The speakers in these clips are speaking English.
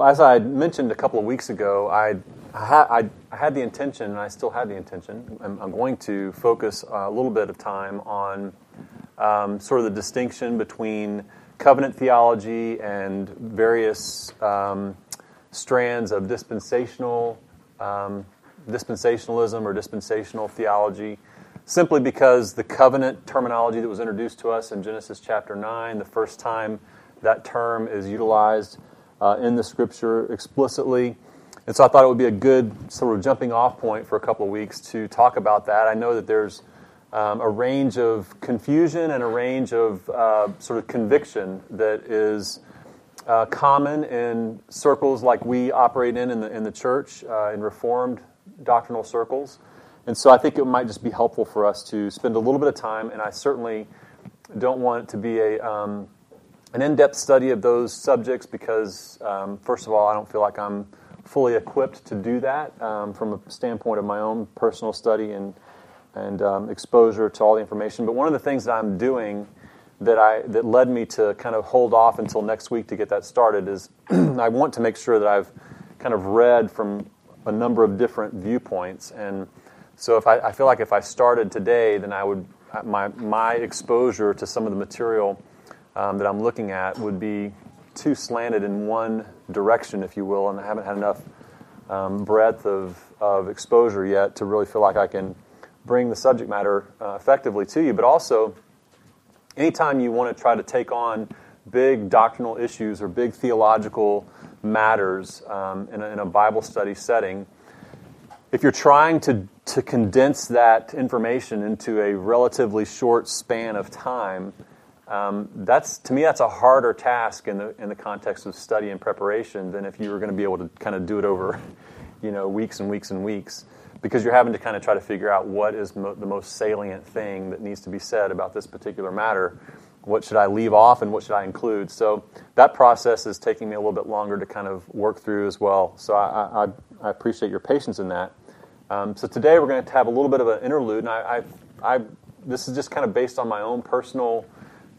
Well, as I mentioned a couple of weeks ago, I, I, I had the intention, and I still have the intention, I'm, I'm going to focus a little bit of time on um, sort of the distinction between covenant theology and various um, strands of dispensational um, dispensationalism or dispensational theology simply because the covenant terminology that was introduced to us in Genesis chapter 9, the first time that term is utilized uh, in the scripture explicitly. And so I thought it would be a good sort of jumping off point for a couple of weeks to talk about that. I know that there's um, a range of confusion and a range of uh, sort of conviction that is uh, common in circles like we operate in in the, in the church, uh, in Reformed doctrinal circles. And so I think it might just be helpful for us to spend a little bit of time, and I certainly don't want it to be a, um, an in depth study of those subjects because, um, first of all, I don't feel like I'm fully equipped to do that um, from a standpoint of my own personal study and, and um, exposure to all the information. But one of the things that I'm doing that, I, that led me to kind of hold off until next week to get that started is I want to make sure that I've kind of read from a number of different viewpoints. And so if I, I feel like if I started today, then I would my my exposure to some of the material um, that I'm looking at would be too slanted in one direction, if you will, and I haven't had enough um, breadth of, of exposure yet to really feel like I can bring the subject matter uh, effectively to you. But also, anytime you want to try to take on big doctrinal issues or big theological matters um, in, a, in a Bible study setting, if you're trying to, to condense that information into a relatively short span of time, um, that's to me that's a harder task in the in the context of study and preparation than if you were going to be able to kind of do it over, you know, weeks and weeks and weeks, because you're having to kind of try to figure out what is mo- the most salient thing that needs to be said about this particular matter. What should I leave off and what should I include? So that process is taking me a little bit longer to kind of work through as well. So I, I, I appreciate your patience in that. Um, so today we're going to have a little bit of an interlude, and I, I, I, this is just kind of based on my own personal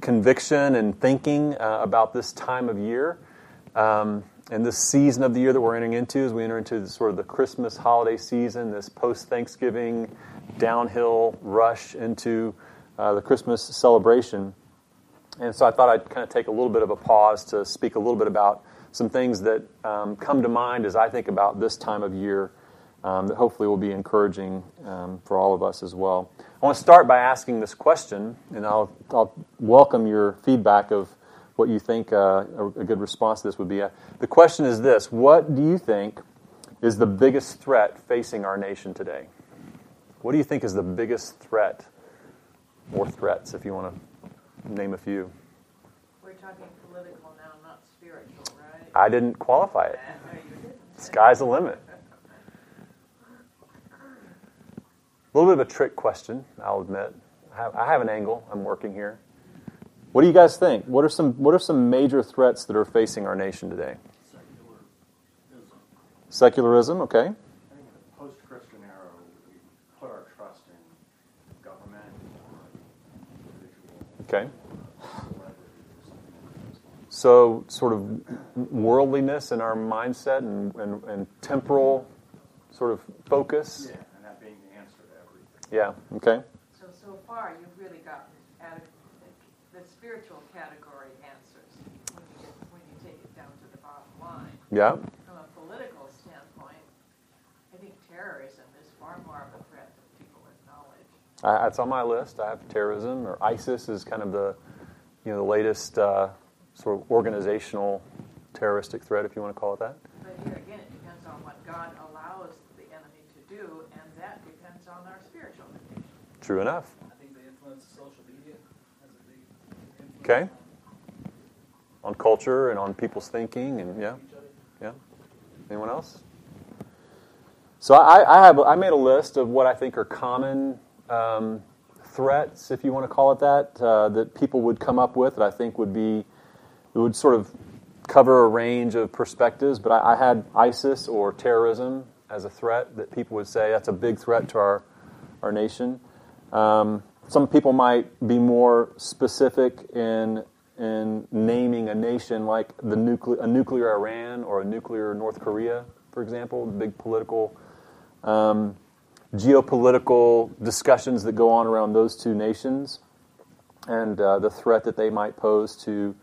conviction and thinking uh, about this time of year um, and this season of the year that we're entering into as we enter into sort of the Christmas holiday season, this post Thanksgiving downhill rush into uh, the Christmas celebration. And so I thought I'd kind of take a little bit of a pause to speak a little bit about some things that um, come to mind as I think about this time of year um, that hopefully will be encouraging um, for all of us as well. I want to start by asking this question, and I'll, I'll welcome your feedback of what you think uh, a, a, good response to this would be. Uh, the question is this What do you think is the biggest threat facing our nation today? What do you think is the biggest threat, or threats, if you want to name a few? We're talking political now, not spiritual, right? I didn't qualify it. Sky's the limit. A little bit of a trick question, I'll admit. I have, I have, an angle. I'm working here. What do you guys think? What are some What are some major threats that are facing our nation today? Secularism. Secularism. Okay. I think in the post-Christian era, we put our trust in government or Okay. So, sort of worldliness in our mindset and, and, and temporal sort of focus. Yeah. Yeah, okay. So, so far, you've really gotten at the spiritual category answers when you, get, when you take it down to the bottom line. Yeah. From a political standpoint, I think terrorism is far more of a threat than people acknowledge. Uh, that's on my list. I have terrorism, or ISIS is kind of the, you know, the latest uh, sort of organizational terroristic threat, if you want to call it that. But here again, it depends on what God allows the enemy to do, and that depends on our spiritual condition. True enough. I think they influence social media as a big influence Okay. on On culture and on people's thinking, and yeah, yeah. Anyone else? So I, I have I made a list of what I think are common um, threats, if you want to call it that, uh, that people would come up with that I think would be it would sort of cover a range of perspectives. But I, I had ISIS or terrorism as a threat that people would say that's a big threat to our our nation. Um, some people might be more specific in in naming a nation like the nucle- a nuclear Iran or a nuclear North Korea, for example, big political, um, geopolitical discussions that go on around those two nations and uh, the threat that they might pose to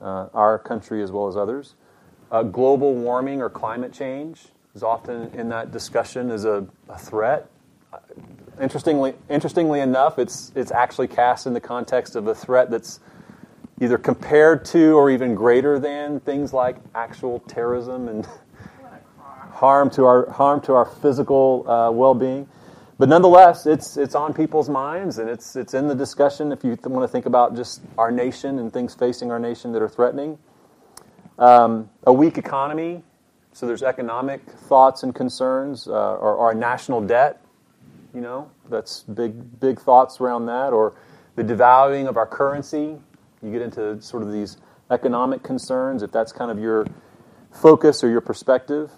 uh, our country as well as others. Uh, global warming or climate change is often in that discussion as a, a threat. Interestingly, interestingly enough, it's, it's actually cast in the context of a threat that's either compared to or even greater than things like actual terrorism and harm to our harm to our physical uh, well-being. But nonetheless, it's it's on people's minds and it's it's in the discussion. If you th- want to think about just our nation and things facing our nation that are threatening, um, a weak economy. So there's economic thoughts and concerns, uh, or our national debt. You know, that's big big thoughts around that, or the devaluing of our currency. You get into sort of these economic concerns if that's kind of your focus or your perspective.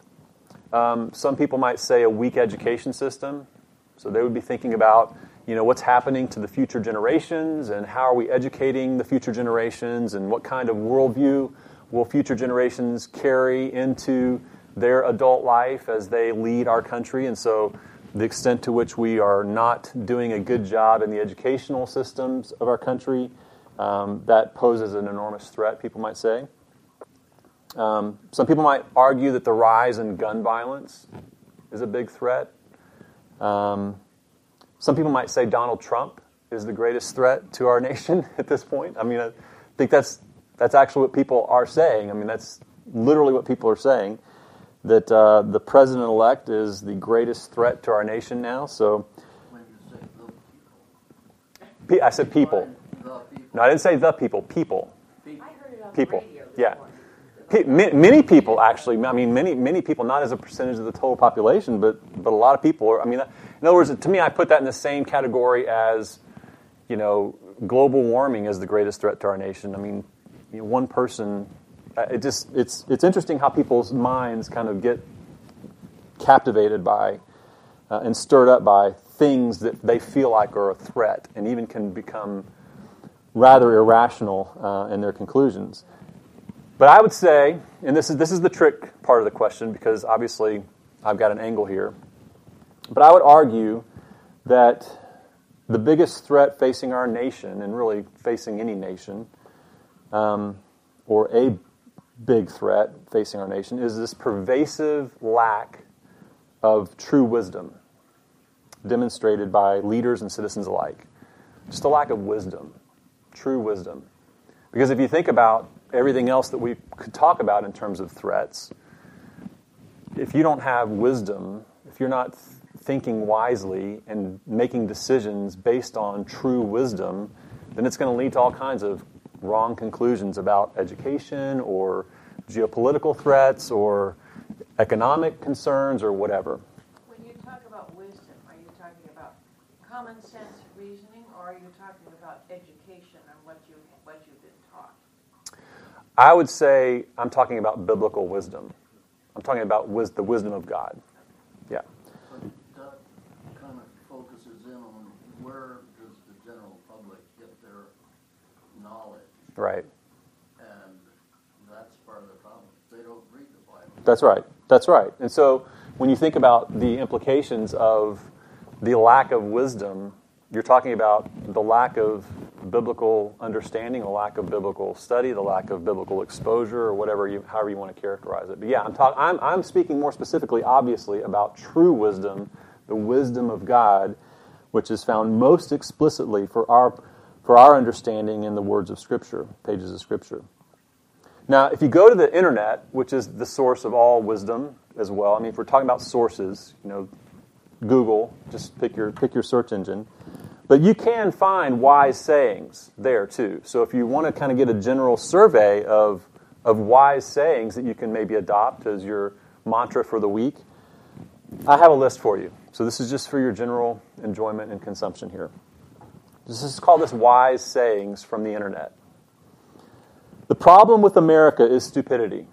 Um, some people might say a weak education system. So they would be thinking about, you know, what's happening to the future generations and how are we educating the future generations and what kind of worldview will future generations carry into their adult life as they lead our country. And so the extent to which we are not doing a good job in the educational systems of our country, um, that poses an enormous threat, people might say. Um, some people might argue that the rise in gun violence is a big threat. Um, some people might say Donald Trump is the greatest threat to our nation at this point. I mean, I think that's that's actually what people are saying. I mean, that's literally what people are saying. That uh, the president elect is the greatest threat to our nation now. So, When you say the people. I said people. No, I didn't say the people. People. I heard it on the People. radio Yeah. Pe- Many people actually. I mean, many many people, not as a percentage of the total population, but but a lot of people. Are, I mean, in other words, to me, I put that in the same category as, you know, global warming is the greatest threat to our nation. I mean, you know, one person. It just it's it's interesting how people's minds kind of get captivated by uh, and stirred up by things that they feel like are a threat, and even can become rather irrational uh, in their conclusions. But I would say, and this is this is the trick part of the question because obviously I've got an angle here. But I would argue that the biggest threat facing our nation, and really facing any nation, um, or a big threat facing our nation, is this pervasive lack of true wisdom demonstrated by leaders and citizens alike. Just a lack of wisdom, true wisdom. Because if you think about everything else that we could talk about in terms of threats, if you don't have wisdom, if you're not thinking wisely and making decisions based on true wisdom, then it's going to lead to all kinds of wrong conclusions about education or geopolitical threats or economic concerns or whatever. When you talk about wisdom, are you talking about common sense reasoning, or are you talking about education and what you what you've been taught? I would say I'm talking about biblical wisdom. I'm talking about wis- the wisdom of God. Yeah. But that kind of focuses in on where does the general public get their knowledge? Right. And that's part of the problem. They don't read the Bible. That's right. That's right. And so when you think about the implications of the lack of wisdom, you're talking about the lack of biblical understanding, the lack of biblical study, the lack of biblical exposure, or whatever you, however you want to characterize it. But yeah, I'm, talk, I'm, I'm speaking more specifically, obviously, about true wisdom, the wisdom of God, which is found most explicitly for our, for our understanding in the words of Scripture, pages of Scripture. Now, if you go to the internet, which is the source of all wisdom as well, I mean, if we're talking about sources, you know, Google, just pick your pick your search engine. But you can find wise sayings there too. So if you want to kind of get a general survey of of wise sayings that you can maybe adopt as your mantra for the week, I have a list for you. So this is just for your general enjoyment and consumption here. This is called this wise sayings from the internet. The problem with America is stupidity.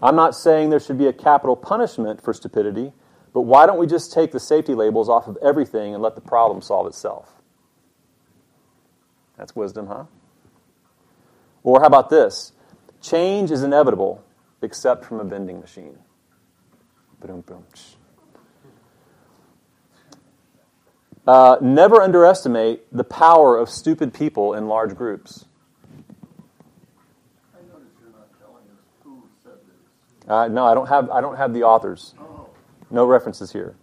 I'm not saying there should be a capital punishment for stupidity, but why don't we just take the safety labels off of everything and let the problem solve itself? That's wisdom, huh? Or how about this? Change is inevitable except from a vending machine. Boom, boom. Uh, never underestimate the power of stupid people in large groups. Uh, no, I don't have. I don't have the authors. No references here.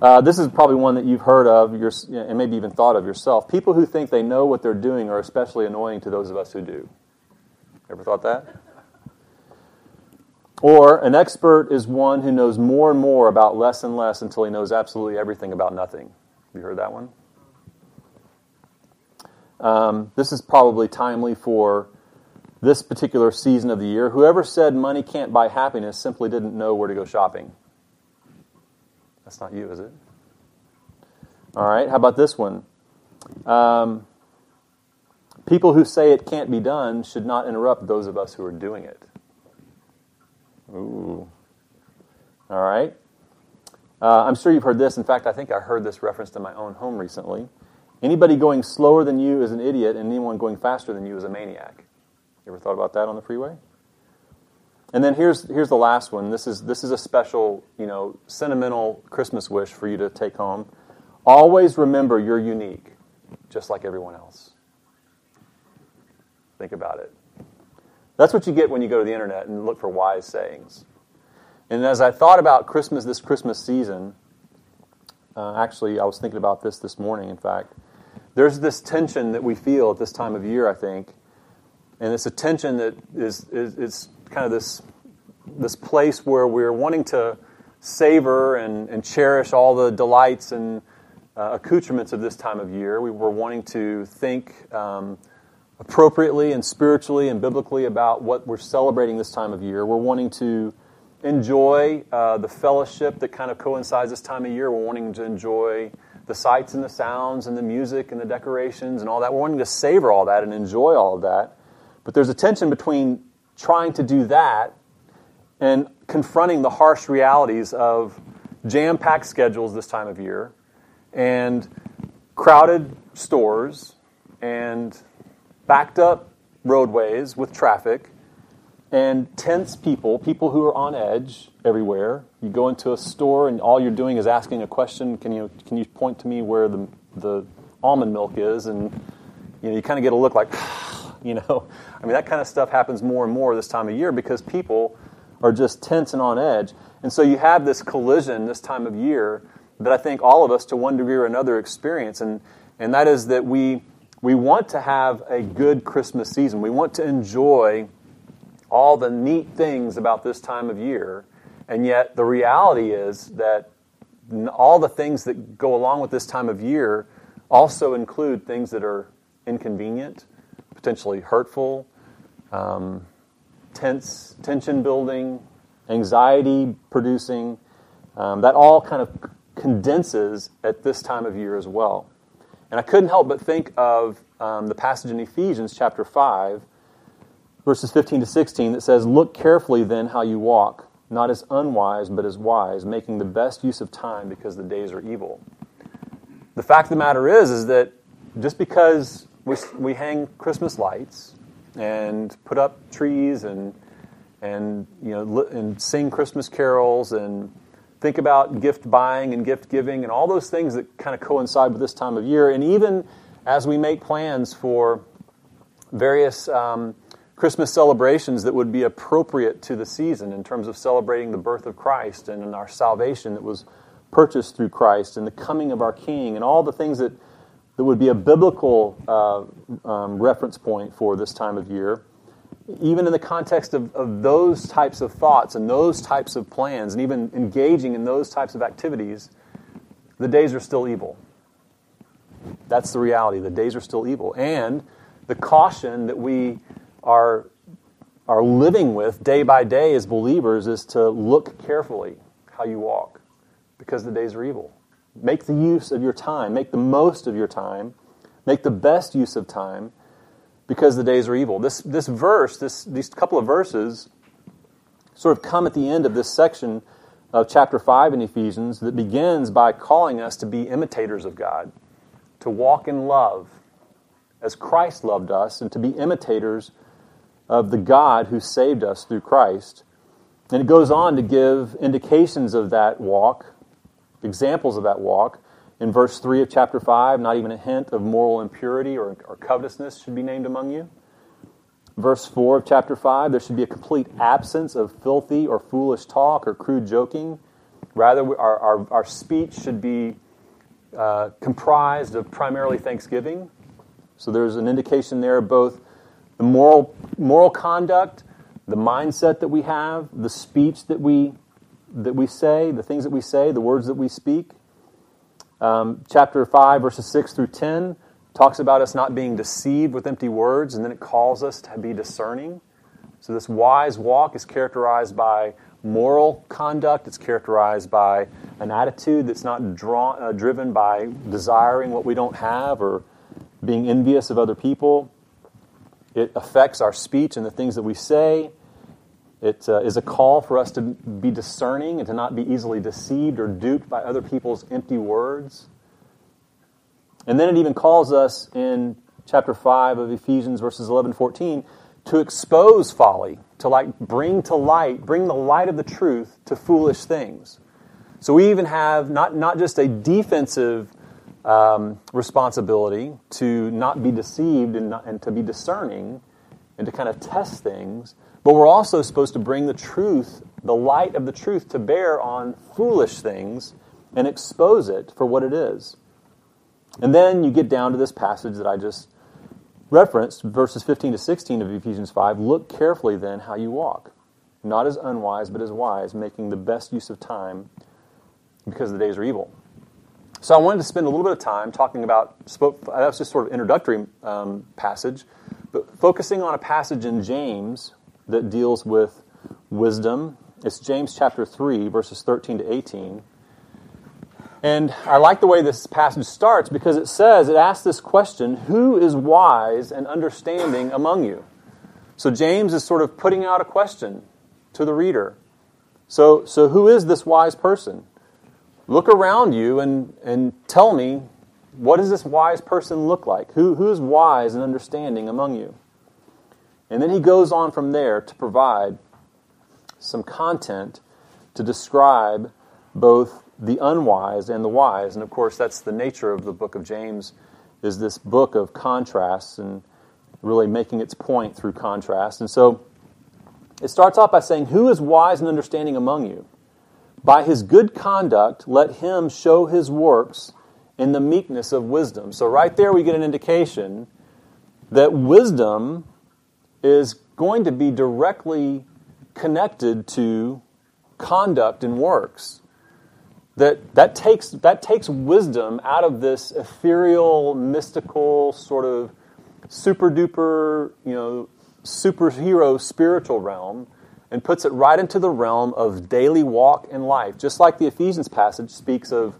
Uh, this is probably one that you've heard of your, and maybe even thought of yourself. People who think they know what they're doing are especially annoying to those of us who do. Ever thought that? Or an expert is one who knows more and more about less and less until he knows absolutely everything about nothing. Have you heard that one? Um, this is probably timely for this particular season of the year. Whoever said money can't buy happiness simply didn't know where to go shopping. That's not you, is it? All right, how about this one? Um, people who say it can't be done should not interrupt those of us who are doing it. Ooh. All right. Uh, I'm sure you've heard this. In fact, I think I heard this referenced in my own home recently. Anybody going slower than you is an idiot, and anyone going faster than you is a maniac. You ever thought about that on the freeway? And then here's here's the last one. This is this is a special, you know, sentimental Christmas wish for you to take home. Always remember you're unique, just like everyone else. Think about it. That's what you get when you go to the internet and look for wise sayings. And as I thought about Christmas this Christmas season, uh, actually, I was thinking about this this morning. In fact, there's this tension that we feel at this time of year. I think, and it's a tension that is is, is kind of this this place where we're wanting to savor and, and cherish all the delights and uh, accoutrements of this time of year. We were wanting to think um, appropriately and spiritually and biblically about what we're celebrating this time of year. We're wanting to enjoy uh, the fellowship that kind of coincides this time of year. We're wanting to enjoy the sights and the sounds and the music and the decorations and all that. We're wanting to savor all that and enjoy all of that. But there's a tension between trying to do that and confronting the harsh realities of jam packed schedules this time of year and crowded stores and backed up roadways with traffic and tense people, people who are on edge everywhere. You go into a store and all you're doing is asking a question. Can you can you point to me where the the almond milk is? And you know you kind of get a look like, you know, I mean that kind of stuff happens more and more this time of year because people are just tense and on edge. And so you have this collision this time of year that I think all of us, to one degree or another, experience, and and that is that we we want to have a good Christmas season. We want to enjoy all the neat things about this time of year, and yet the reality is that all the things that go along with this time of year also include things that are inconvenient, potentially hurtful, um, tense, tension building, anxiety producing. Um, that all kind of condenses at this time of year as well. And I couldn't help but think of um, the passage in Ephesians chapter 5, verses 15 to 16, that says, Look carefully then how you walk, not as unwise, but as wise, making the best use of time because the days are evil. The fact of the matter is, is that just because we, we hang Christmas lights and put up trees and, and, you know, and sing Christmas carols and think about gift buying and gift giving and all those things that kind of coincide with this time of year. And even as we make plans for various um, Christmas celebrations that would be appropriate to the season in terms of celebrating the birth of Christ and our salvation that was purchased through Christ and the coming of our King and all the things that, that would be a biblical uh, um, reference point for this time of year even in the context of, of those types of thoughts and those types of plans, and even engaging in those types of activities, the days are still evil. That's the reality. The days are still evil. And the caution that we are, are living with day by day as believers is to look carefully how you walk because the days are evil. Make the use of your time, make the most of your time, make the best use of time because the days are evil. This, this verse, this, these couple of verses, sort of come at the end of this section of chapter 5 in Ephesians that begins by calling us to be imitators of God, to walk in love as Christ loved us and to be imitators of the God who saved us through Christ. And it goes on to give indications of that walk, examples of that walk. In verse 3 of chapter 5, not even a hint of moral impurity or, or covetousness should be named among you. Verse 4 of chapter 5, there should be a complete absence of filthy or foolish talk or crude joking. Rather, our, our, our speech should be uh, comprised of primarily thanksgiving. So there's an indication there both the moral, moral conduct, the mindset that we have, the speech that we, that we say, the things that we say, the words that we speak. Um, chapter 5, verses 6 through 10 talks about us not being deceived with empty words, and then it calls us to be discerning. So, this wise walk is characterized by moral conduct, it's characterized by an attitude that's not drawn, uh, driven by desiring what we don't have or being envious of other people. It affects our speech and the things that we say. It uh, is a call for us to be discerning and to not be easily deceived or duped by other people's empty words. And then it even calls us in chapter 5 of Ephesians, verses 11 14, to expose folly, to like bring to light, bring the light of the truth to foolish things. So we even have not, not just a defensive um, responsibility to not be deceived and, not, and to be discerning and to kind of test things, but we're also supposed to bring the truth, the light of the truth, to bear on foolish things and expose it for what it is. And then you get down to this passage that I just referenced, verses 15 to 16 of Ephesians 5. Look carefully then how you walk, not as unwise, but as wise, making the best use of time because the days are evil. So I wanted to spend a little bit of time talking about, that was just sort of introductory um, passage, but focusing on a passage in James that deals with wisdom. It's James chapter 3, verses 13 to 18. And I like the way this passage starts because it says, it asks this question Who is wise and understanding among you? So James is sort of putting out a question to the reader. So, so who is this wise person? Look around you and, and tell me, what does this wise person look like? Who, who is wise and understanding among you? And then he goes on from there to provide some content to describe both the unwise and the wise. And of course, that's the nature of the book of James, is this book of contrasts and really making its point through contrast. And so it starts off by saying, Who is wise and understanding among you? By his good conduct, let him show his works in the meekness of wisdom. So, right there, we get an indication that wisdom is going to be directly connected to conduct and works that that takes that takes wisdom out of this ethereal, mystical sort of super duper, you know, superhero spiritual realm and puts it right into the realm of daily walk in life. Just like the Ephesians passage speaks of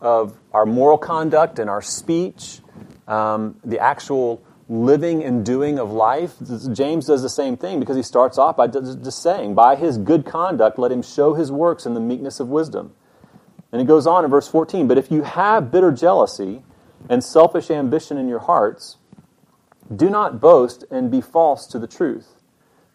of our moral conduct and our speech, um, the actual living and doing of life. James does the same thing because he starts off by just saying, By his good conduct, let him show his works in the meekness of wisdom. And he goes on in verse 14 But if you have bitter jealousy and selfish ambition in your hearts, do not boast and be false to the truth.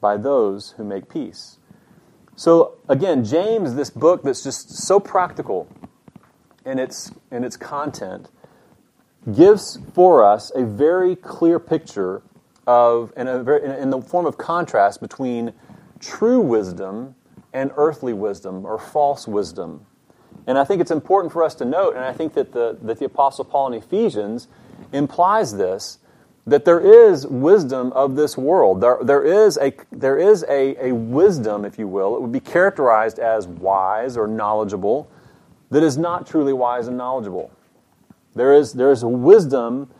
by those who make peace. So again, James, this book that's just so practical in its in its content, gives for us a very clear picture of, in, a in the form of contrast between true wisdom and earthly wisdom or false wisdom. And I think it's important for us to note, and I think that the, that the Apostle Paul in Ephesians implies this, that there is wisdom of this world. There, there is, a, there is a, a wisdom, if you will, it would be characterized as wise or knowledgeable, that is not truly wise and knowledgeable. There is, there is a wisdom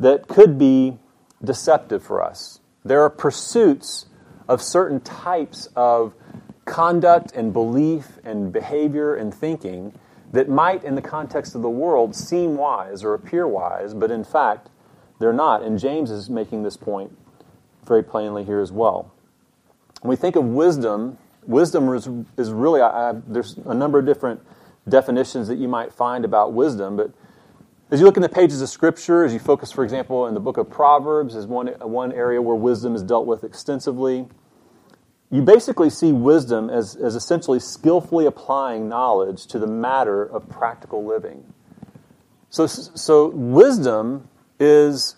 that could be deceptive for us. There are pursuits of certain types of conduct and belief and behavior and thinking that might, in the context of the world, seem wise or appear wise, but in fact, they're not. And James is making this point very plainly here as well. When we think of wisdom, wisdom is, is really, I, I, there's a number of different definitions that you might find about wisdom, but as you look in the pages of Scripture, as you focus, for example, in the book of Proverbs, is one, one area where wisdom is dealt with extensively. You basically see wisdom as, as essentially skillfully applying knowledge to the matter of practical living. So, so wisdom is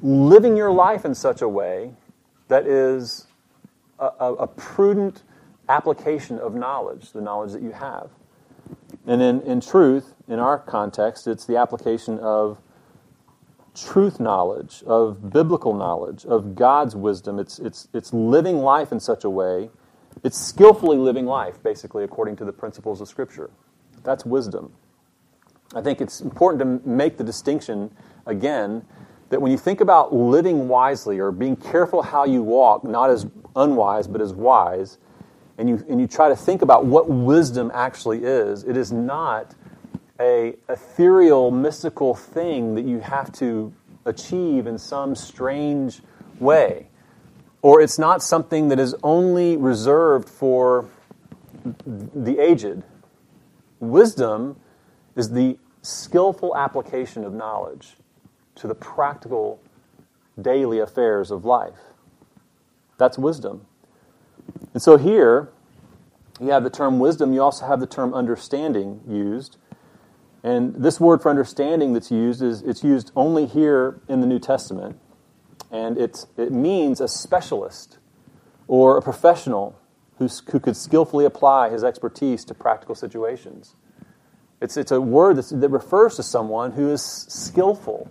living your life in such a way that is a, a, a prudent application of knowledge, the knowledge that you have. And in, in truth, in our context, it's the application of truth knowledge, of biblical knowledge, of God's wisdom. It's, it's, it's living life in such a way, it's skillfully living life, basically, according to the principles of Scripture. That's wisdom. I think it's important to make the distinction, again, that when you think about living wisely or being careful how you walk, not as unwise, but as wise, and you, and you try to think about what wisdom actually is, it is not a ethereal, mystical thing that you have to achieve in some strange way. Or it's not something that is only reserved for the aged. Wisdom is the skillful application of knowledge to the practical daily affairs of life. That's wisdom. And so here, you have the term wisdom, you also have the term understanding used. And this word for understanding that's used is it's used only here in the New Testament. And it's, it means a specialist or a professional who, who could skillfully apply his expertise to practical situations. It's, it's a word that refers to someone who is skillful.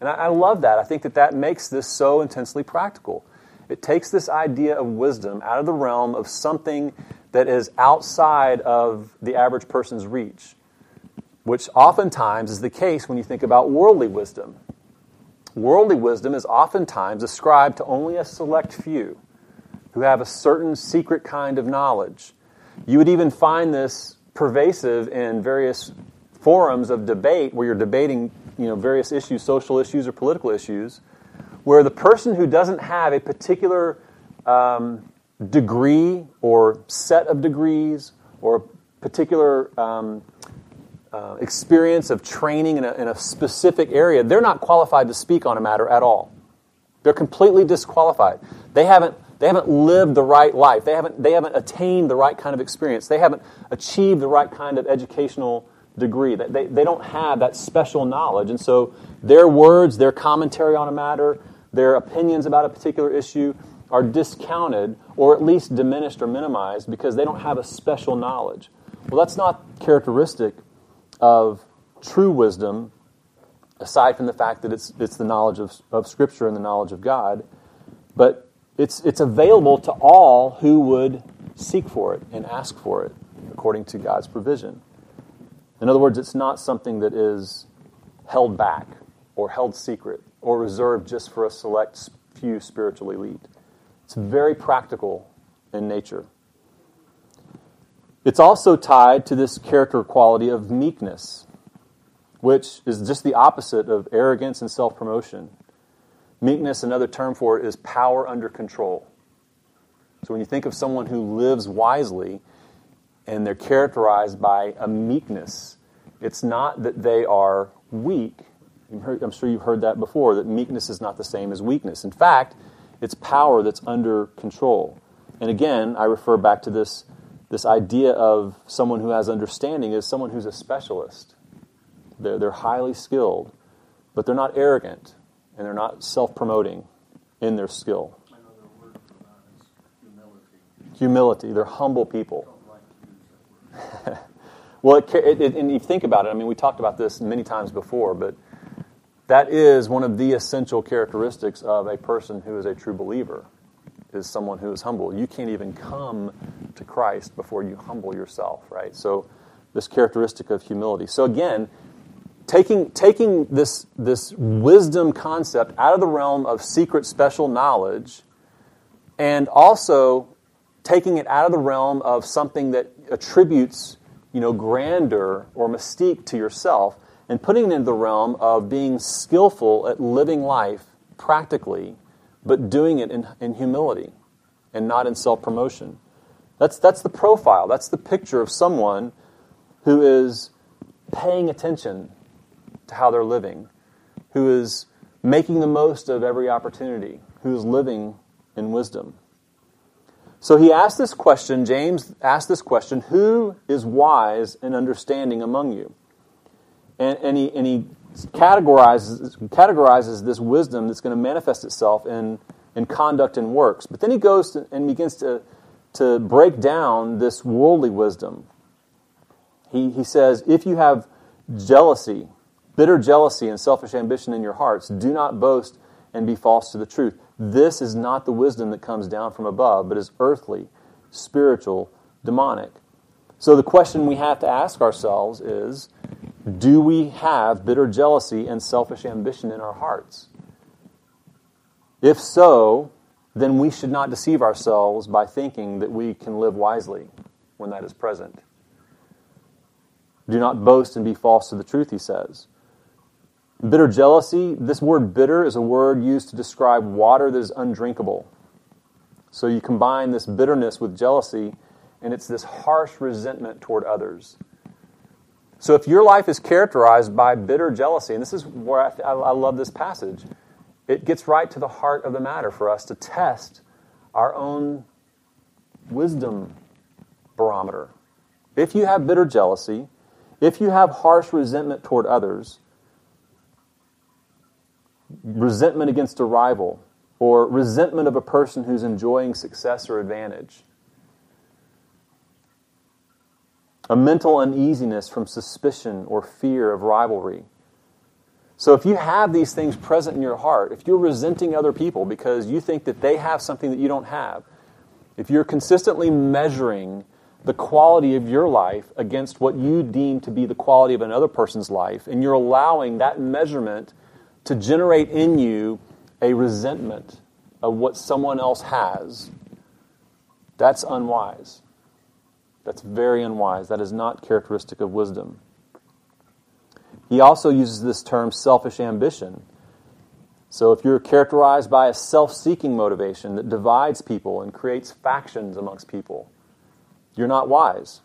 And I, I love that. I think that that makes this so intensely practical. It takes this idea of wisdom out of the realm of something that is outside of the average person's reach, which oftentimes is the case when you think about worldly wisdom. Worldly wisdom is oftentimes ascribed to only a select few who have a certain secret kind of knowledge. You would even find this pervasive in various forums of debate where you're debating you know, various issues, social issues or political issues, where the person who doesn't have a particular um, degree or set of degrees or particular um, uh, experience of training in a, in a specific area, they're not qualified to speak on a matter at all. They're completely disqualified. They haven't, they haven't lived the right life. They haven't, they haven't attained the right kind of experience. They haven't achieved the right kind of educational degree. They, they don't have that special knowledge. And so their words, their commentary on a matter, their opinions about a particular issue are discounted or at least diminished or minimized because they don't have a special knowledge. Well, that's not characteristic of true wisdom, aside from the fact that it's, it's the knowledge of, of Scripture and the knowledge of God. But it's, it's available to all who would seek for it and ask for it according to God's provision. In other words, it's not something that is held back or held secret or reserved just for a select few spiritual elite. It's very practical in nature. It's also tied to this character quality of meekness, which is just the opposite of arrogance and self promotion. Meekness, another term for it, is power under control. So when you think of someone who lives wisely and they're characterized by a meekness, it's not that they are weak, I'm sure you've heard that before, that meekness is not the same as weakness. In fact, it's power that's under control. And again, I refer back to this, this idea of someone who has understanding as someone who's a specialist. They're, they're highly skilled, but they're not arrogant, and they're not self promoting in their skill. Humility. Humility. They're humble people. Well, it, it, and you think about it, I mean, we talked about this many times before, but that is one of the essential characteristics of a person who is a true believer is someone who is humble. You can't even come to Christ before you humble yourself, right? So this characteristic of humility. So again, taking, taking this, this wisdom concept out of the realm of secret special knowledge and also taking it out of the realm of something that attributes you know, grandeur or mystique to yourself and putting it into the realm of being skillful at living life practically, but doing it in, in humility and not in self promotion. That's, that's the profile, that's the picture of someone who is paying attention to how they're living, who is making the most of every opportunity, who is living in wisdom. So he asked this question, James asked this question Who is wise and understanding among you? And, and, he, and he categorizes, categorizes this wisdom that's going to manifest itself in, in conduct and works. But then he goes to, and begins to, to break down this worldly wisdom. He, he says, If you have jealousy, bitter jealousy, and selfish ambition in your hearts, do not boast and be false to the truth. This is not the wisdom that comes down from above, but is earthly, spiritual, demonic. So the question we have to ask ourselves is do we have bitter jealousy and selfish ambition in our hearts? If so, then we should not deceive ourselves by thinking that we can live wisely when that is present. Do not boast and be false to the truth, he says. Bitter jealousy, this word bitter is a word used to describe water that is undrinkable. So you combine this bitterness with jealousy, and it's this harsh resentment toward others. So if your life is characterized by bitter jealousy, and this is where I, I love this passage, it gets right to the heart of the matter for us to test our own wisdom barometer. If you have bitter jealousy, if you have harsh resentment toward others, resentment against a rival, or resentment of a person who's enjoying success or advantage. A mental uneasiness from suspicion or fear of rivalry. So, if you have these things present in your heart, if you're resenting other people because you think that they have something that you don't have, if you're consistently measuring the quality of your life against what you deem to be the quality of another person's life, and you're allowing that measurement to generate in you a resentment of what someone else has, that's unwise. That's very unwise. That is not characteristic of wisdom. He also uses this term selfish ambition. So if you're characterized by a self seeking motivation that divides people and creates factions amongst people, you're not wise.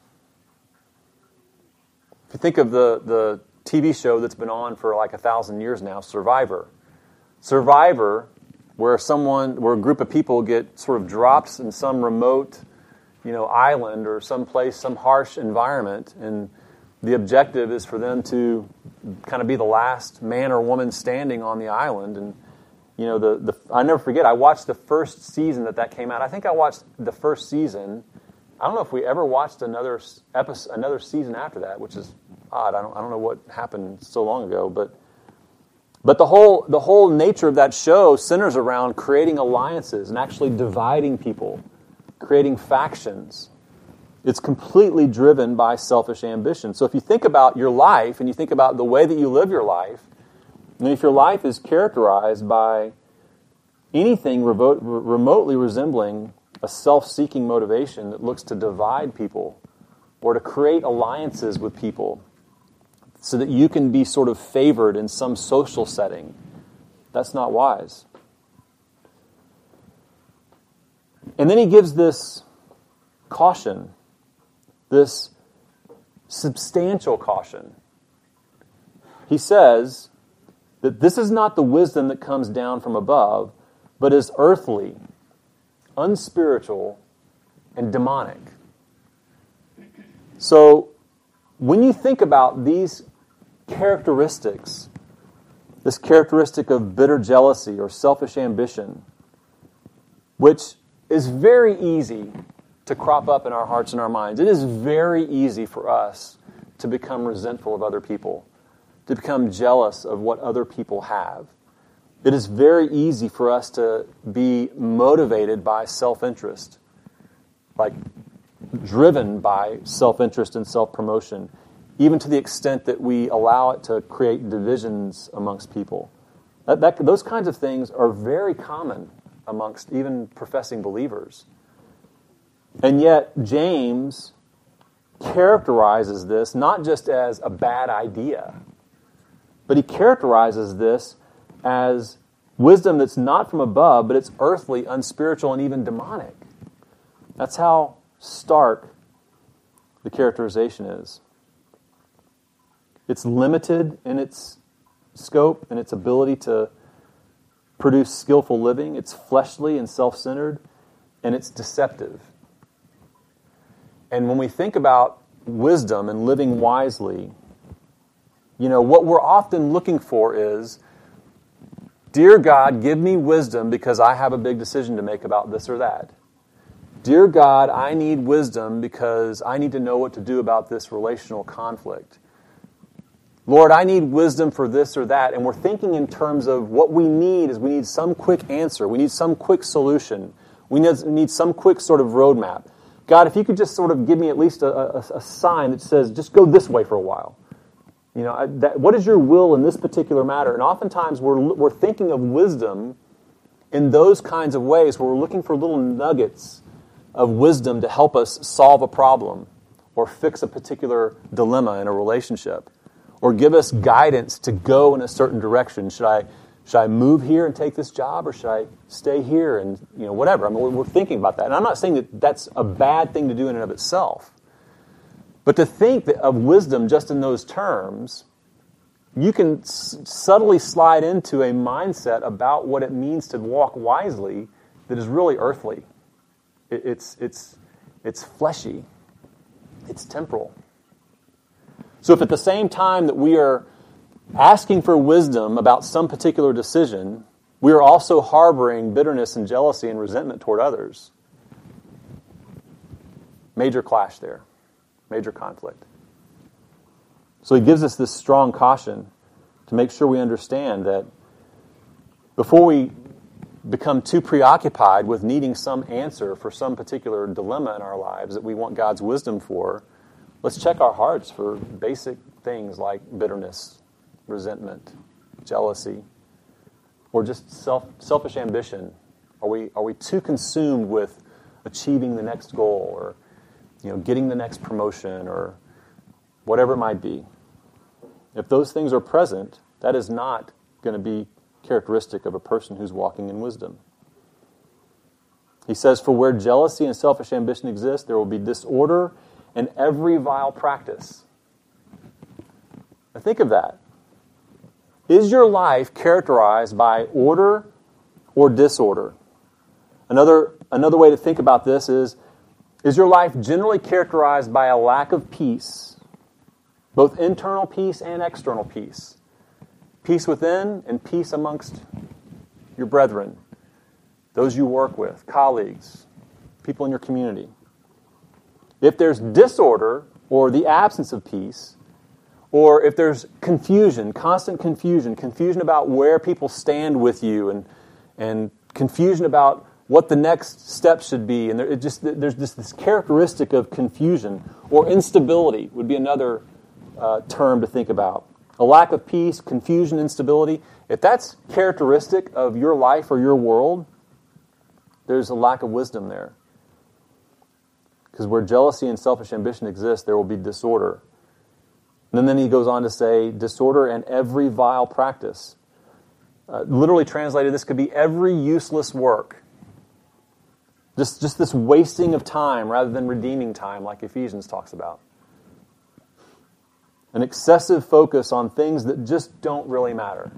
If you think of the, the TV show that's been on for like a thousand years now, Survivor. Survivor, where someone, where a group of people get sort of dropped in some remote, you know, island or some place, some harsh environment, and the objective is for them to kind of be the last man or woman standing on the island. And you know, the, the I never forget. I watched the first season that that came out. I think I watched the first season. I don't know if we ever watched another episode, another season after that, which is odd. I don't, I don't know what happened so long ago, but but the whole the whole nature of that show centers around creating alliances and actually dividing people, creating factions. It's completely driven by selfish ambition. So if you think about your life and you think about the way that you live your life, and if your life is characterized by anything remote, remotely resembling a self-seeking motivation that looks to divide people or to create alliances with people so that you can be sort of favored in some social setting. That's not wise. And then he gives this caution, this substantial caution. He says that this is not the wisdom that comes down from above, but is earthly, unspiritual, and demonic. So when you think about these characteristics, this characteristic of bitter jealousy or selfish ambition, which is very easy to crop up in our hearts and our minds. It is very easy for us to become resentful of other people, to become jealous of what other people have. It is very easy for us to be motivated by self interest, like driven by self interest and self promotion. even to the extent that we allow it to create divisions amongst people. That, that, those kinds of things are very common amongst even professing believers. And yet, James characterizes this not just as a bad idea, but he characterizes this as wisdom that's not from above, but it's earthly, unspiritual, and even demonic. That's how stark the characterization is. It's limited in its scope and its ability to produce skillful living. It's fleshly and self centered, and it's deceptive. And when we think about wisdom and living wisely, you know, what we're often looking for is Dear God, give me wisdom because I have a big decision to make about this or that. Dear God, I need wisdom because I need to know what to do about this relational conflict. Lord, I need wisdom for this or that. And we're thinking in terms of what we need is we need some quick answer. We need some quick solution. We need some quick sort of roadmap. God, if you could just sort of give me at least a, a, a sign that says, just go this way for a while. You know, I, that, what is your will in this particular matter? And oftentimes we're, we're thinking of wisdom in those kinds of ways where we're looking for little nuggets of wisdom to help us solve a problem or fix a particular dilemma in a relationship or give us guidance to go in a certain direction. Should I, should I move here and take this job or should I stay here and, you know, whatever? I mean, we're thinking about that. And I'm not saying that that's a bad thing to do in and of itself. But to think of wisdom just in those terms, you can s- subtly slide into a mindset about what it means to walk wisely that is really earthly. It, it's, it's, it's fleshy, it's temporal. So, if at the same time that we are asking for wisdom about some particular decision, we are also harboring bitterness and jealousy and resentment toward others, major clash there, major conflict. So, he gives us this strong caution to make sure we understand that before we become too preoccupied with needing some answer for some particular dilemma in our lives that we want God's wisdom for, let's check our hearts for basic things like bitterness, resentment, jealousy, or just self, selfish ambition. Are we, are we too consumed with achieving the next goal or you know, getting the next promotion or whatever it might be? If those things are present, that is not going to be characteristic of a person who's walking in wisdom. He says, For where jealousy and selfish ambition exist, there will be disorder and every vile practice. Now think of that. Is your life characterized by order or disorder? Another, another way to think about this is Is your life generally characterized by a lack of peace, both internal peace and external peace? Peace within and peace amongst your brethren, those you work with, colleagues, people in your community. If there's disorder or the absence of peace, or if there's confusion, constant confusion, confusion about where people stand with you, and, and confusion about what the next step should be, and there, just, there's just this characteristic of confusion, or instability would be another uh, term to think about a lack of peace, confusion, instability, if that's characteristic of your life or your world, there's a lack of wisdom there. Because where jealousy and selfish ambition exist, there will be disorder. And then he goes on to say, disorder and every vile practice. Uh, literally translated, this could be every useless work. Just, just this wasting of time rather than redeeming time, like Ephesians talks about an excessive focus on things that just don't really matter.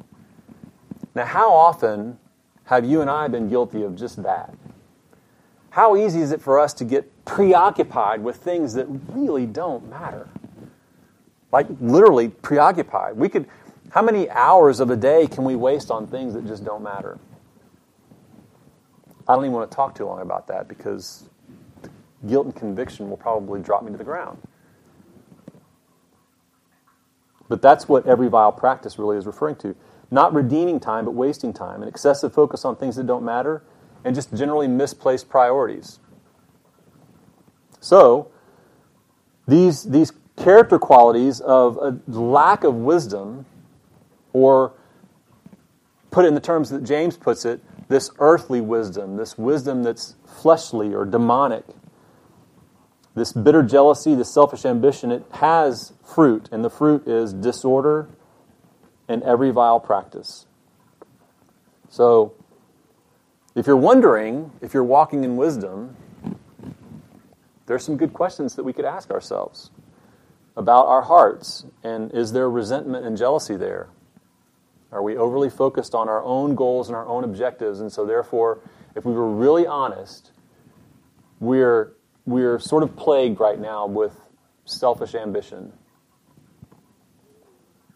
Now, how often have you and I been guilty of just that? How easy is it for us to get preoccupied with things that really don't matter? Like literally preoccupied. We could how many hours of a day can we waste on things that just don't matter? I don't even want to talk too long about that because guilt and conviction will probably drop me to the ground. But that's what every vile practice really is referring to. Not redeeming time, but wasting time. An excessive focus on things that don't matter, and just generally misplaced priorities. So, these, these character qualities of a lack of wisdom, or put it in the terms that James puts it, this earthly wisdom, this wisdom that's fleshly or demonic, this bitter jealousy, this selfish ambition, it has fruit, and the fruit is disorder and every vile practice. So, if you're wondering if you're walking in wisdom, there's some good questions that we could ask ourselves about our hearts. And is there resentment and jealousy there? Are we overly focused on our own goals and our own objectives? And so, therefore, if we were really honest, we're, we're sort of plagued right now with selfish ambition.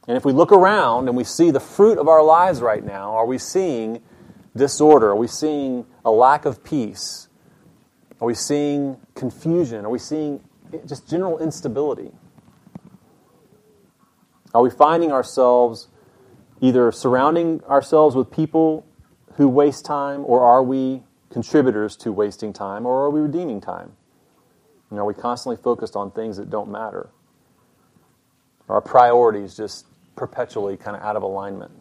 And if we look around and we see the fruit of our lives right now, are we seeing disorder? Are we seeing a lack of peace? Are we seeing confusion? Are we seeing just general instability? Are we finding ourselves either surrounding ourselves with people who waste time, or are we contributors to wasting time, or are we redeeming time? And are we constantly focused on things that don't matter? Our priorities just perpetually kind of out of alignment?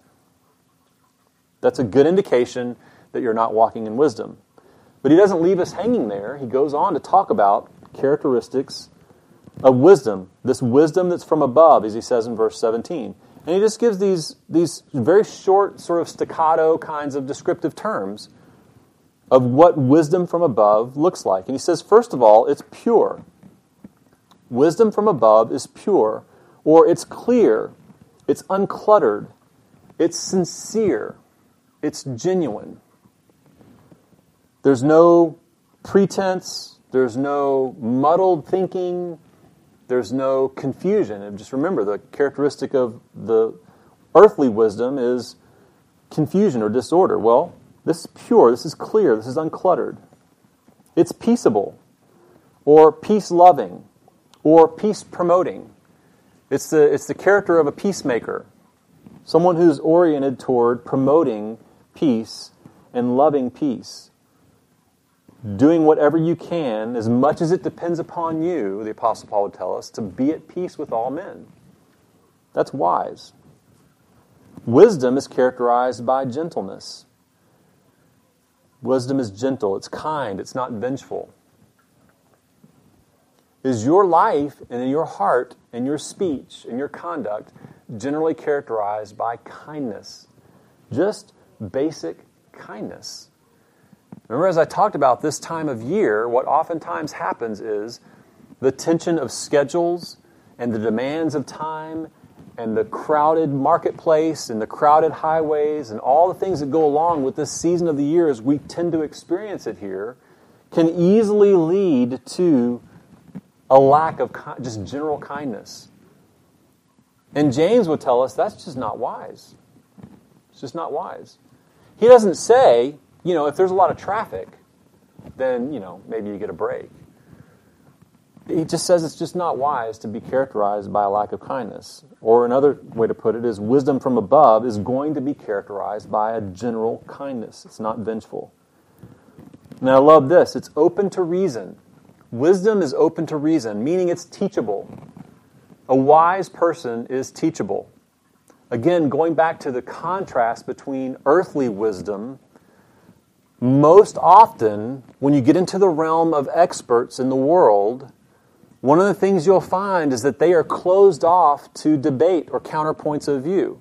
That's a good indication that you're not walking in wisdom. But he doesn't leave us hanging there. He goes on to talk about characteristics of wisdom, this wisdom that's from above, as he says in verse 17. And he just gives these, these very short, sort of staccato kinds of descriptive terms of what wisdom from above looks like. And he says, first of all, it's pure. Wisdom from above is pure, or it's clear, it's uncluttered, it's sincere, it's genuine. There's no pretense, there's no muddled thinking, there's no confusion. And just remember, the characteristic of the earthly wisdom is confusion or disorder. Well, this is pure, this is clear, this is uncluttered. It's peaceable, or peace loving, or peace promoting. It's the, it's the character of a peacemaker, someone who's oriented toward promoting peace and loving peace doing whatever you can, as much as it depends upon you, the Apostle Paul would tell us, to be at peace with all men. That's wise. Wisdom is characterized by gentleness. Wisdom is gentle, it's kind, it's not vengeful. Is your life and in your heart and your speech and your conduct generally characterized by kindness? Just basic kindness. Remember, as I talked about this time of year, what oftentimes happens is the tension of schedules and the demands of time and the crowded marketplace and the crowded highways and all the things that go along with this season of the year as we tend to experience it here can easily lead to a lack of just general kindness. And James would tell us that's just not wise. It's just not wise. He doesn't say, you know, if there's a lot of traffic, then, you know, maybe you get a break. He just says it's just not wise to be characterized by a lack of kindness. Or another way to put it is wisdom from above is going to be characterized by a general kindness. It's not vengeful. And I love this it's open to reason. Wisdom is open to reason, meaning it's teachable. A wise person is teachable. Again, going back to the contrast between earthly wisdom most often, when you get into the realm of experts in the world, one of the things you'll find is that they are closed off to debate or counterpoints of view.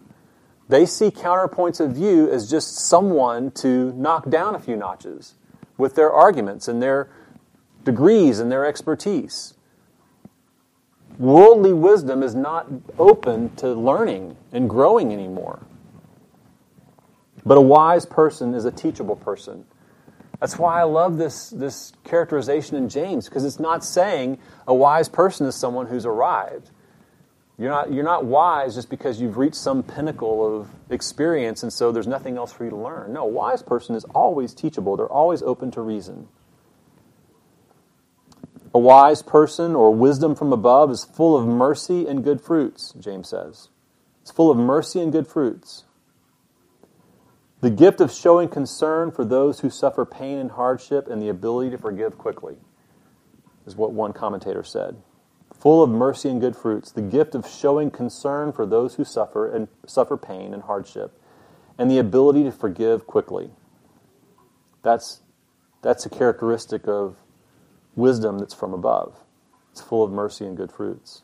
They see counterpoints of view as just someone to knock down a few notches with their arguments and their degrees and their expertise. Worldly wisdom is not open to learning and growing anymore. But a wise person is a teachable person. That's why I love this, this characterization in James, because it's not saying a wise person is someone who's arrived. You're not, you're not wise just because you've reached some pinnacle of experience and so there's nothing else for you to learn. No, a wise person is always teachable, they're always open to reason. A wise person or wisdom from above is full of mercy and good fruits, James says. It's full of mercy and good fruits. The gift of showing concern for those who suffer pain and hardship and the ability to forgive quickly is what one commentator said. full of mercy and good fruits, the gift of showing concern for those who suffer and suffer pain and hardship, and the ability to forgive quickly. That's, that's a characteristic of wisdom that's from above. It's full of mercy and good fruits.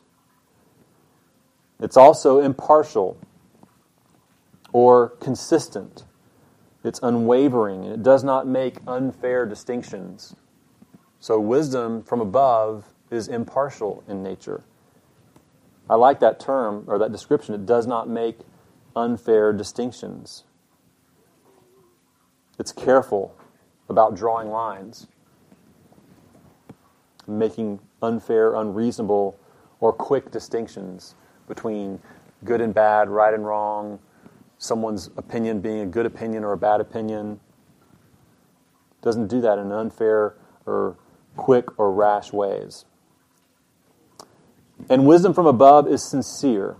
It's also impartial or consistent. It's unwavering and it does not make unfair distinctions. So, wisdom from above is impartial in nature. I like that term or that description. It does not make unfair distinctions. It's careful about drawing lines, making unfair, unreasonable, or quick distinctions between good and bad, right and wrong, someone's opinion being a good opinion or a bad opinion. Doesn't do that in unfair or quick or rash ways. And wisdom from above is sincere.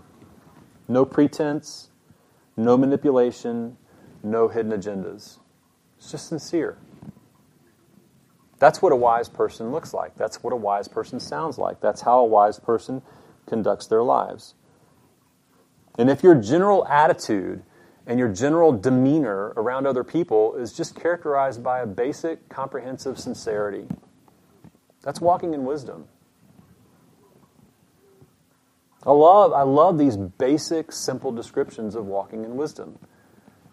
No pretense, no manipulation, no hidden agendas. It's just sincere. That's what a wise person looks like. That's what a wise person sounds like. That's how a wise person conducts their lives. And if your general attitude and your general demeanor around other people is just characterized by a basic, comprehensive sincerity, that's walking in wisdom. I love, I love these basic, simple descriptions of walking in wisdom.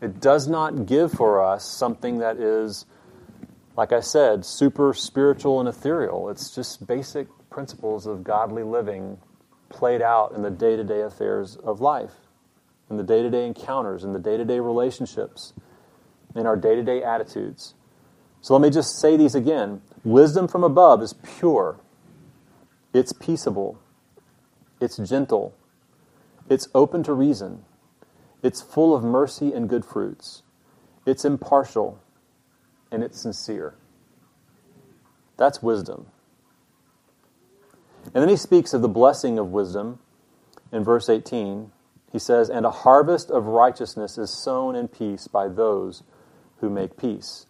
It does not give for us something that is, like I said, super spiritual and ethereal. It's just basic principles of godly living played out in the day to day affairs of life, in the day to day encounters, in the day to day relationships, in our day to day attitudes. So let me just say these again. Wisdom from above is pure, it's peaceable, it's gentle, it's open to reason, it's full of mercy and good fruits, it's impartial, and it's sincere. That's wisdom. And then he speaks of the blessing of wisdom in verse 18. He says, And a harvest of righteousness is sown in peace by those who make peace.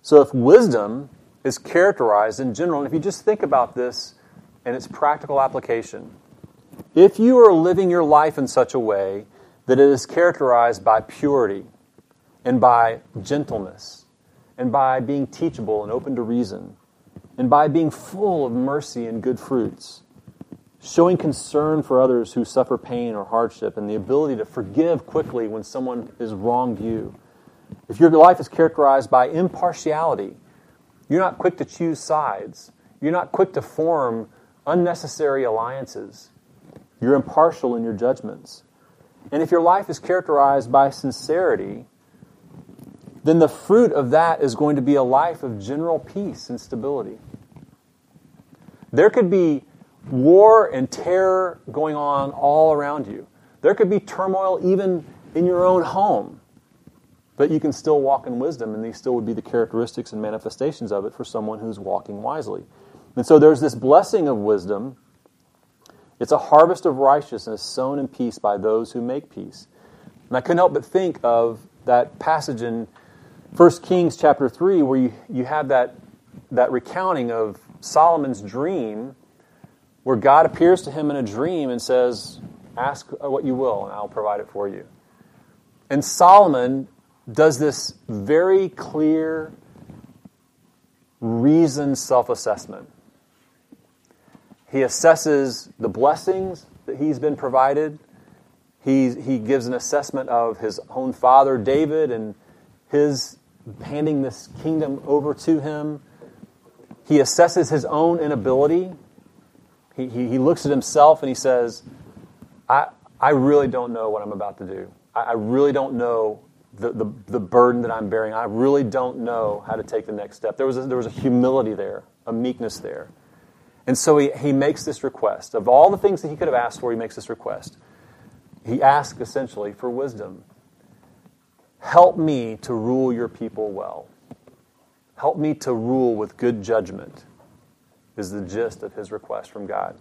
So if wisdom is characterized in general, and if you just think about this and its practical application, if you are living your life in such a way that it is characterized by purity and by gentleness and by being teachable and open to reason and by being full of mercy and good fruits, showing concern for others who suffer pain or hardship, and the ability to forgive quickly when someone has wronged you. If your life is characterized by impartiality, you're not quick to choose sides, you're not quick to form unnecessary alliances, you're impartial in your judgments. And if your life is characterized by sincerity, then the fruit of that is going to be a life of general peace and stability. There could be war and terror going on all around you. There could be turmoil even in your own home. But you can still walk in wisdom, and these still would be the characteristics and manifestations of it for someone who's walking wisely. And so there's this blessing of wisdom. It's a harvest of righteousness sown in peace by those who make peace. And I couldn't help but think of that passage in 1 Kings chapter 3 where you, you have that, that recounting of Solomon's dream, where God appears to him in a dream and says, Ask uh, what you will, and I'll provide it for you. And Solomon does this very clear, reasoned self assessment. He assesses the blessings that he's been provided. He, he gives an assessment of his own father, David, and his handing this kingdom over to him. He assesses his own inability. He, he, looks at himself and he says, I, I really don't know what I'm about to do. I, I really don't know the, the, the, burden that I'm bearing. I really don't know how to take the next step. There was a, there was a humility there, a meekness there. And so he, he makes this request. Of all the things that he could have asked for, he makes this request. He asks essentially for wisdom. Help me to rule your people well. Help me to rule with good judgment, is the gist of his request from God.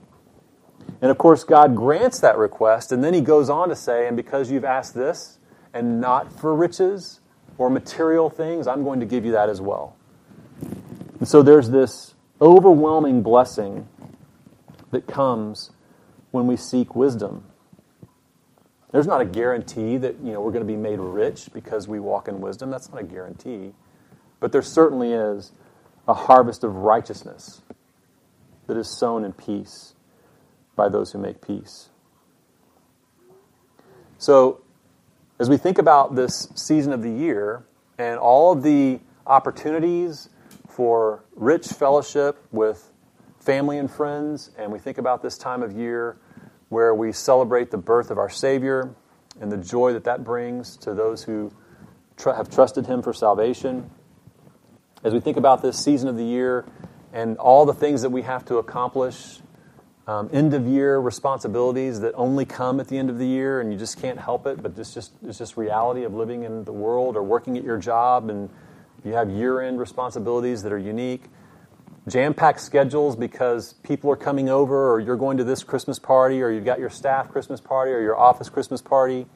And of course, God grants that request, and then he goes on to say, And because you've asked this, and not for riches or material things, I'm going to give you that as well. And so there's this overwhelming blessing that comes when we seek wisdom. There's not a guarantee that you know we're going to be made rich because we walk in wisdom. That's not a guarantee. But there certainly is a harvest of righteousness that is sown in peace by those who make peace. So, as we think about this season of the year and all of the opportunities for rich fellowship with family and friends, and we think about this time of year where we celebrate the birth of our Savior and the joy that that brings to those who tr- have trusted Him for salvation. As we think about this season of the year and all the things that we have to accomplish, um, end of year responsibilities that only come at the end of the year and you just can't help it, but it's just, it's just reality of living in the world or working at your job and you have year end responsibilities that are unique. Jam packed schedules because people are coming over, or you're going to this Christmas party, or you've got your staff Christmas party, or your office Christmas party,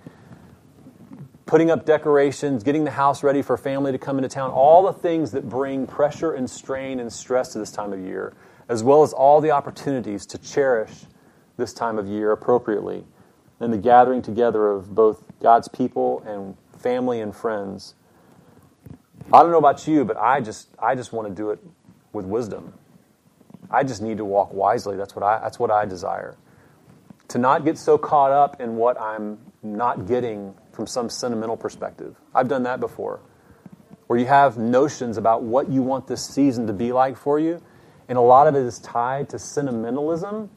putting up decorations, getting the house ready for family to come into town, all the things that bring pressure and strain and stress to this time of year, as well as all the opportunities to cherish this time of year appropriately, and the gathering together of both God's people and family and friends. I don't know about you, but I just I just want to do it with wisdom. I just need to walk wisely. That's what I, that's what I desire. To not get so caught up in what I'm not getting from some sentimental perspective. I've done that before. Where you have notions about what you want this season to be like for you, and a lot of it is tied to sentimentalism.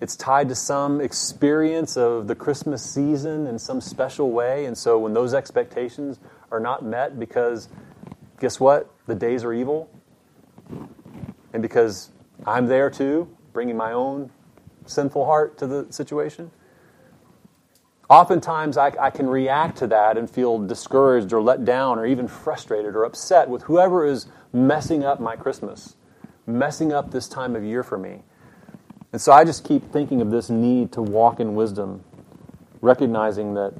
It's tied to some experience of the Christmas season in some special way. And so when those expectations are not met because guess what? The days are evil, and because I'm there too, bringing my own sinful heart to the situation, oftentimes I, I, can react to that and feel discouraged or let down or even frustrated or upset with whoever is messing up my Christmas, messing up this time of year for me. And so I just keep thinking of this need to walk in wisdom, recognizing that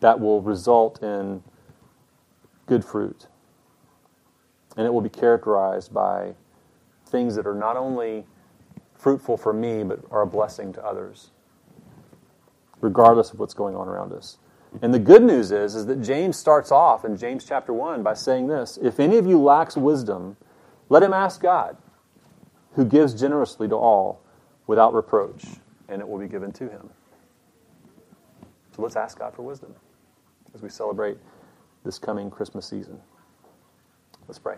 that will result in good fruit and it will be characterized by things that are not only fruitful for me, but are a blessing to others, regardless of what's going on around us. And the good news is, is that James starts off in James chapter 1 by saying this If any of you lacks wisdom, let him ask God, who gives generously to all without reproach, and it will be given to him. So let's ask God for wisdom as we celebrate this coming Christmas season. Let's pray.